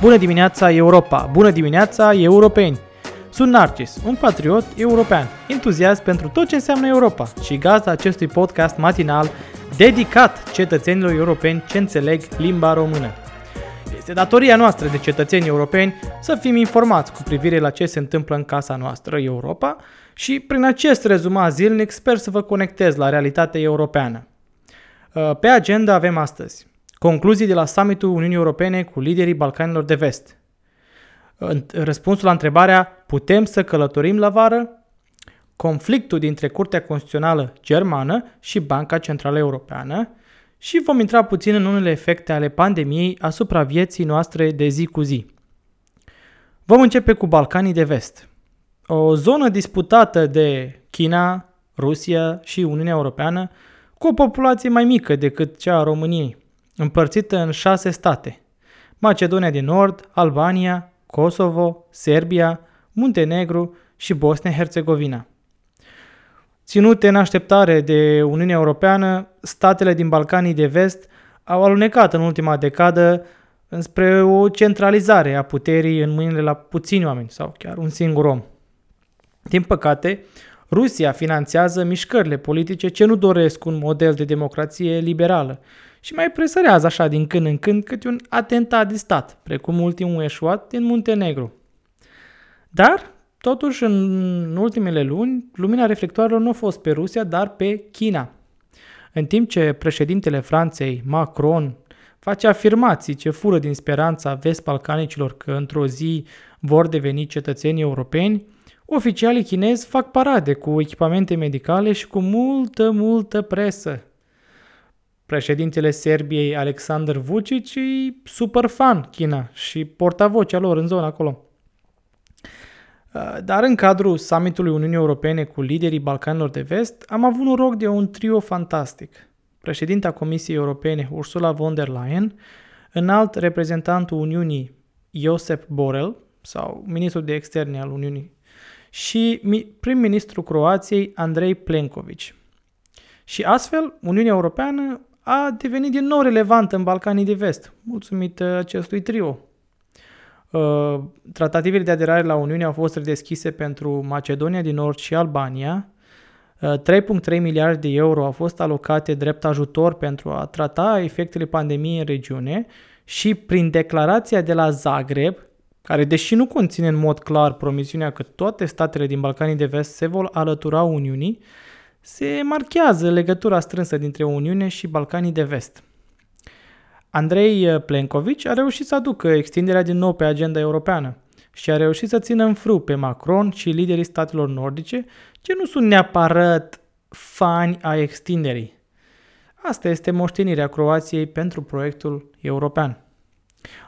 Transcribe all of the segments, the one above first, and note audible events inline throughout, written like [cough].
Bună dimineața Europa! Bună dimineața europeni! Sunt Narcis, un patriot european, entuziast pentru tot ce înseamnă Europa și gazda acestui podcast matinal dedicat cetățenilor europeni ce înțeleg limba română. Este datoria noastră de cetățeni europeni să fim informați cu privire la ce se întâmplă în casa noastră, Europa, și prin acest rezumat zilnic sper să vă conectez la realitatea europeană. Pe agenda avem astăzi Concluzii de la summitul Uniunii Europene cu liderii Balcanilor de Vest. Răspunsul la întrebarea putem să călătorim la vară? Conflictul dintre Curtea Constituțională Germană și Banca Centrală Europeană și vom intra puțin în unele efecte ale pandemiei asupra vieții noastre de zi cu zi. Vom începe cu Balcanii de Vest. O zonă disputată de China, Rusia și Uniunea Europeană cu o populație mai mică decât cea a României împărțită în șase state. Macedonia din Nord, Albania, Kosovo, Serbia, Muntenegru și Bosnia-Herzegovina. Ținute în așteptare de Uniunea Europeană, statele din Balcanii de Vest au alunecat în ultima decadă spre o centralizare a puterii în mâinile la puțini oameni sau chiar un singur om. Din păcate, Rusia finanțează mișcările politice ce nu doresc un model de democrație liberală și mai presărează așa din când în când câte un atentat de stat, precum ultimul eșuat din Muntenegru. Dar, totuși, în ultimele luni, lumina reflectoarelor nu a fost pe Rusia, dar pe China. În timp ce președintele Franței, Macron, face afirmații ce fură din speranța vest-balcanicilor că într-o zi vor deveni cetățeni europeni, oficialii chinezi fac parade cu echipamente medicale și cu multă, multă presă. Președintele Serbiei, Alexander Vucic, e super fan China și portavocea lor în zona acolo. Uh, dar în cadrul summitului Uniunii Europene cu liderii Balcanilor de Vest, am avut un rog de un trio fantastic. Președinta Comisiei Europene, Ursula von der Leyen, înalt reprezentantul Uniunii, Josep Borrell, sau ministrul de externe al Uniunii, și prim-ministrul Croației, Andrei Plenković. Și astfel, Uniunea Europeană a devenit din nou relevant în Balcanii de Vest, mulțumit acestui trio. Uh, tratativele de aderare la Uniune au fost redeschise pentru Macedonia din Nord și Albania. 3,3 uh, miliarde de euro au fost alocate drept ajutor pentru a trata efectele pandemiei în regiune și prin declarația de la Zagreb, care deși nu conține în mod clar promisiunea că toate statele din Balcanii de Vest se vor alătura Uniunii, se marchează legătura strânsă dintre Uniune și Balcanii de Vest. Andrei Plenković a reușit să aducă extinderea din nou pe agenda europeană și a reușit să țină în frâu pe Macron și liderii statelor nordice, ce nu sunt neapărat fani a extinderii. Asta este moștenirea Croației pentru proiectul european.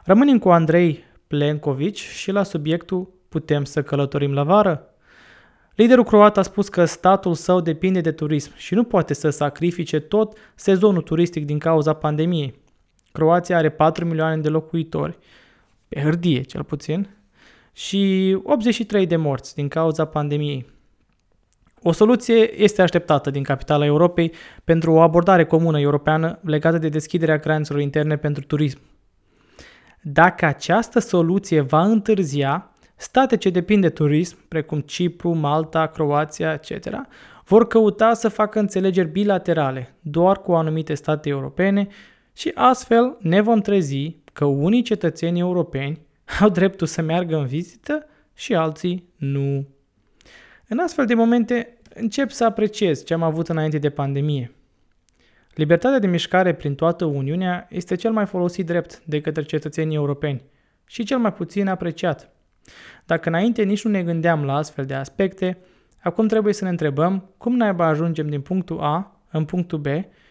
Rămânem cu Andrei Plenković și la subiectul Putem să călătorim la vară? Liderul croat a spus că statul său depinde de turism și nu poate să sacrifice tot sezonul turistic din cauza pandemiei. Croația are 4 milioane de locuitori, pe hârtie cel puțin, și 83 de morți din cauza pandemiei. O soluție este așteptată din capitala Europei pentru o abordare comună europeană legată de deschiderea granițelor interne pentru turism. Dacă această soluție va întârzia, State ce depind de turism, precum Cipru, Malta, Croația, etc., vor căuta să facă înțelegeri bilaterale doar cu anumite state europene și astfel ne vom trezi că unii cetățeni europeni [laughs] au dreptul să meargă în vizită și alții nu. În astfel de momente încep să apreciez ce am avut înainte de pandemie. Libertatea de mișcare prin toată Uniunea este cel mai folosit drept de către cetățenii europeni și cel mai puțin apreciat. Dacă înainte nici nu ne gândeam la astfel de aspecte, acum trebuie să ne întrebăm cum naiba ajungem din punctul A în punctul B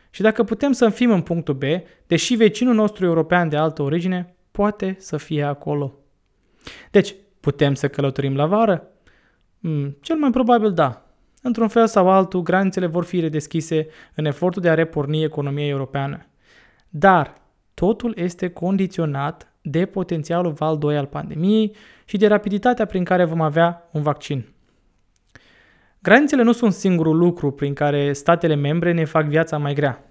și dacă putem să fim în punctul B, deși vecinul nostru european de altă origine poate să fie acolo. Deci, putem să călătorim la vară? Mm, cel mai probabil da. Într-un fel sau altul, granițele vor fi redeschise în efortul de a reporni economia europeană. Dar totul este condiționat de potențialul val 2 al pandemiei și de rapiditatea prin care vom avea un vaccin. Granițele nu sunt singurul lucru prin care statele membre ne fac viața mai grea.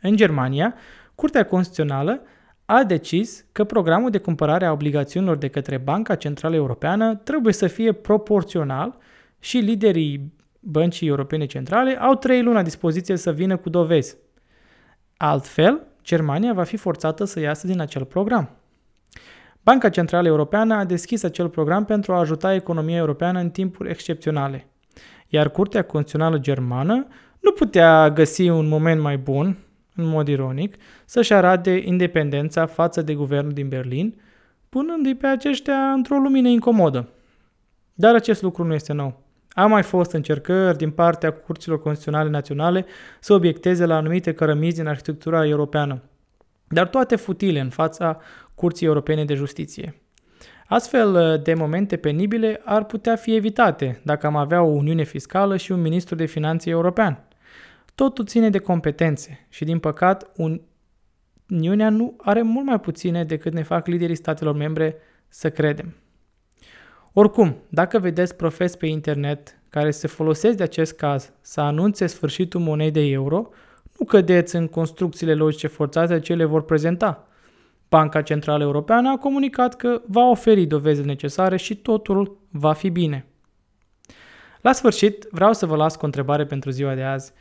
În Germania, Curtea Constituțională a decis că programul de cumpărare a obligațiunilor de către Banca Centrală Europeană trebuie să fie proporțional și liderii băncii europene centrale au trei luni la dispoziție să vină cu dovezi. Altfel, Germania va fi forțată să iasă din acel program. Banca Centrală Europeană a deschis acel program pentru a ajuta economia europeană în timpuri excepționale, iar Curtea Constituțională Germană nu putea găsi un moment mai bun, în mod ironic, să-și arate independența față de guvernul din Berlin, punându-i pe aceștia într-o lumină incomodă. Dar acest lucru nu este nou. A mai fost încercări din partea curților constituționale naționale să obiecteze la anumite cărămizi din arhitectura europeană, dar toate futile în fața Curții Europene de Justiție. Astfel de momente penibile ar putea fi evitate dacă am avea o uniune fiscală și un ministru de finanțe european. Totul ține de competențe și, din păcat, Uniunea nu are mult mai puține decât ne fac liderii statelor membre să credem. Oricum, dacă vedeți profes pe internet care se folosesc de acest caz să anunțe sfârșitul monedei euro, nu cădeți în construcțiile logice forțate ce le vor prezenta. Banca Centrală Europeană a comunicat că va oferi dovezi necesare și totul va fi bine. La sfârșit, vreau să vă las cu o întrebare pentru ziua de azi.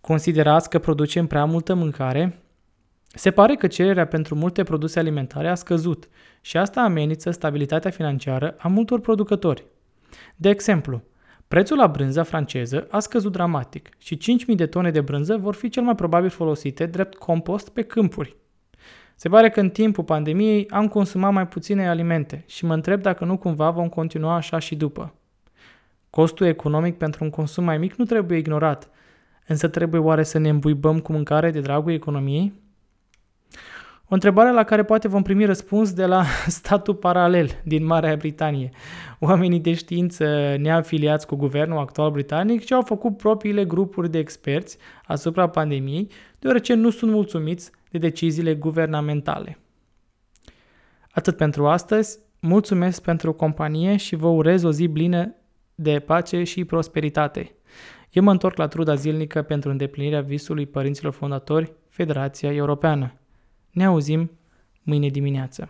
Considerați că producem prea multă mâncare? Se pare că cererea pentru multe produse alimentare a scăzut și asta amenință stabilitatea financiară a multor producători. De exemplu, prețul la brânza franceză a scăzut dramatic și 5.000 de tone de brânză vor fi cel mai probabil folosite drept compost pe câmpuri. Se pare că în timpul pandemiei am consumat mai puține alimente și mă întreb dacă nu cumva vom continua așa și după. Costul economic pentru un consum mai mic nu trebuie ignorat, însă trebuie oare să ne îmbuibăm cu mâncare de dragul economiei? O întrebare la care poate vom primi răspuns de la [laughs] statul paralel din Marea Britanie. Oamenii de știință neafiliați cu guvernul actual britanic și au făcut propriile grupuri de experți asupra pandemiei, deoarece nu sunt mulțumiți de deciziile guvernamentale. Atât pentru astăzi, mulțumesc pentru companie și vă urez o zi plină de pace și prosperitate. Eu mă întorc la truda zilnică pentru îndeplinirea visului părinților fondatori Federația Europeană. Ne auzim mâine dimineață.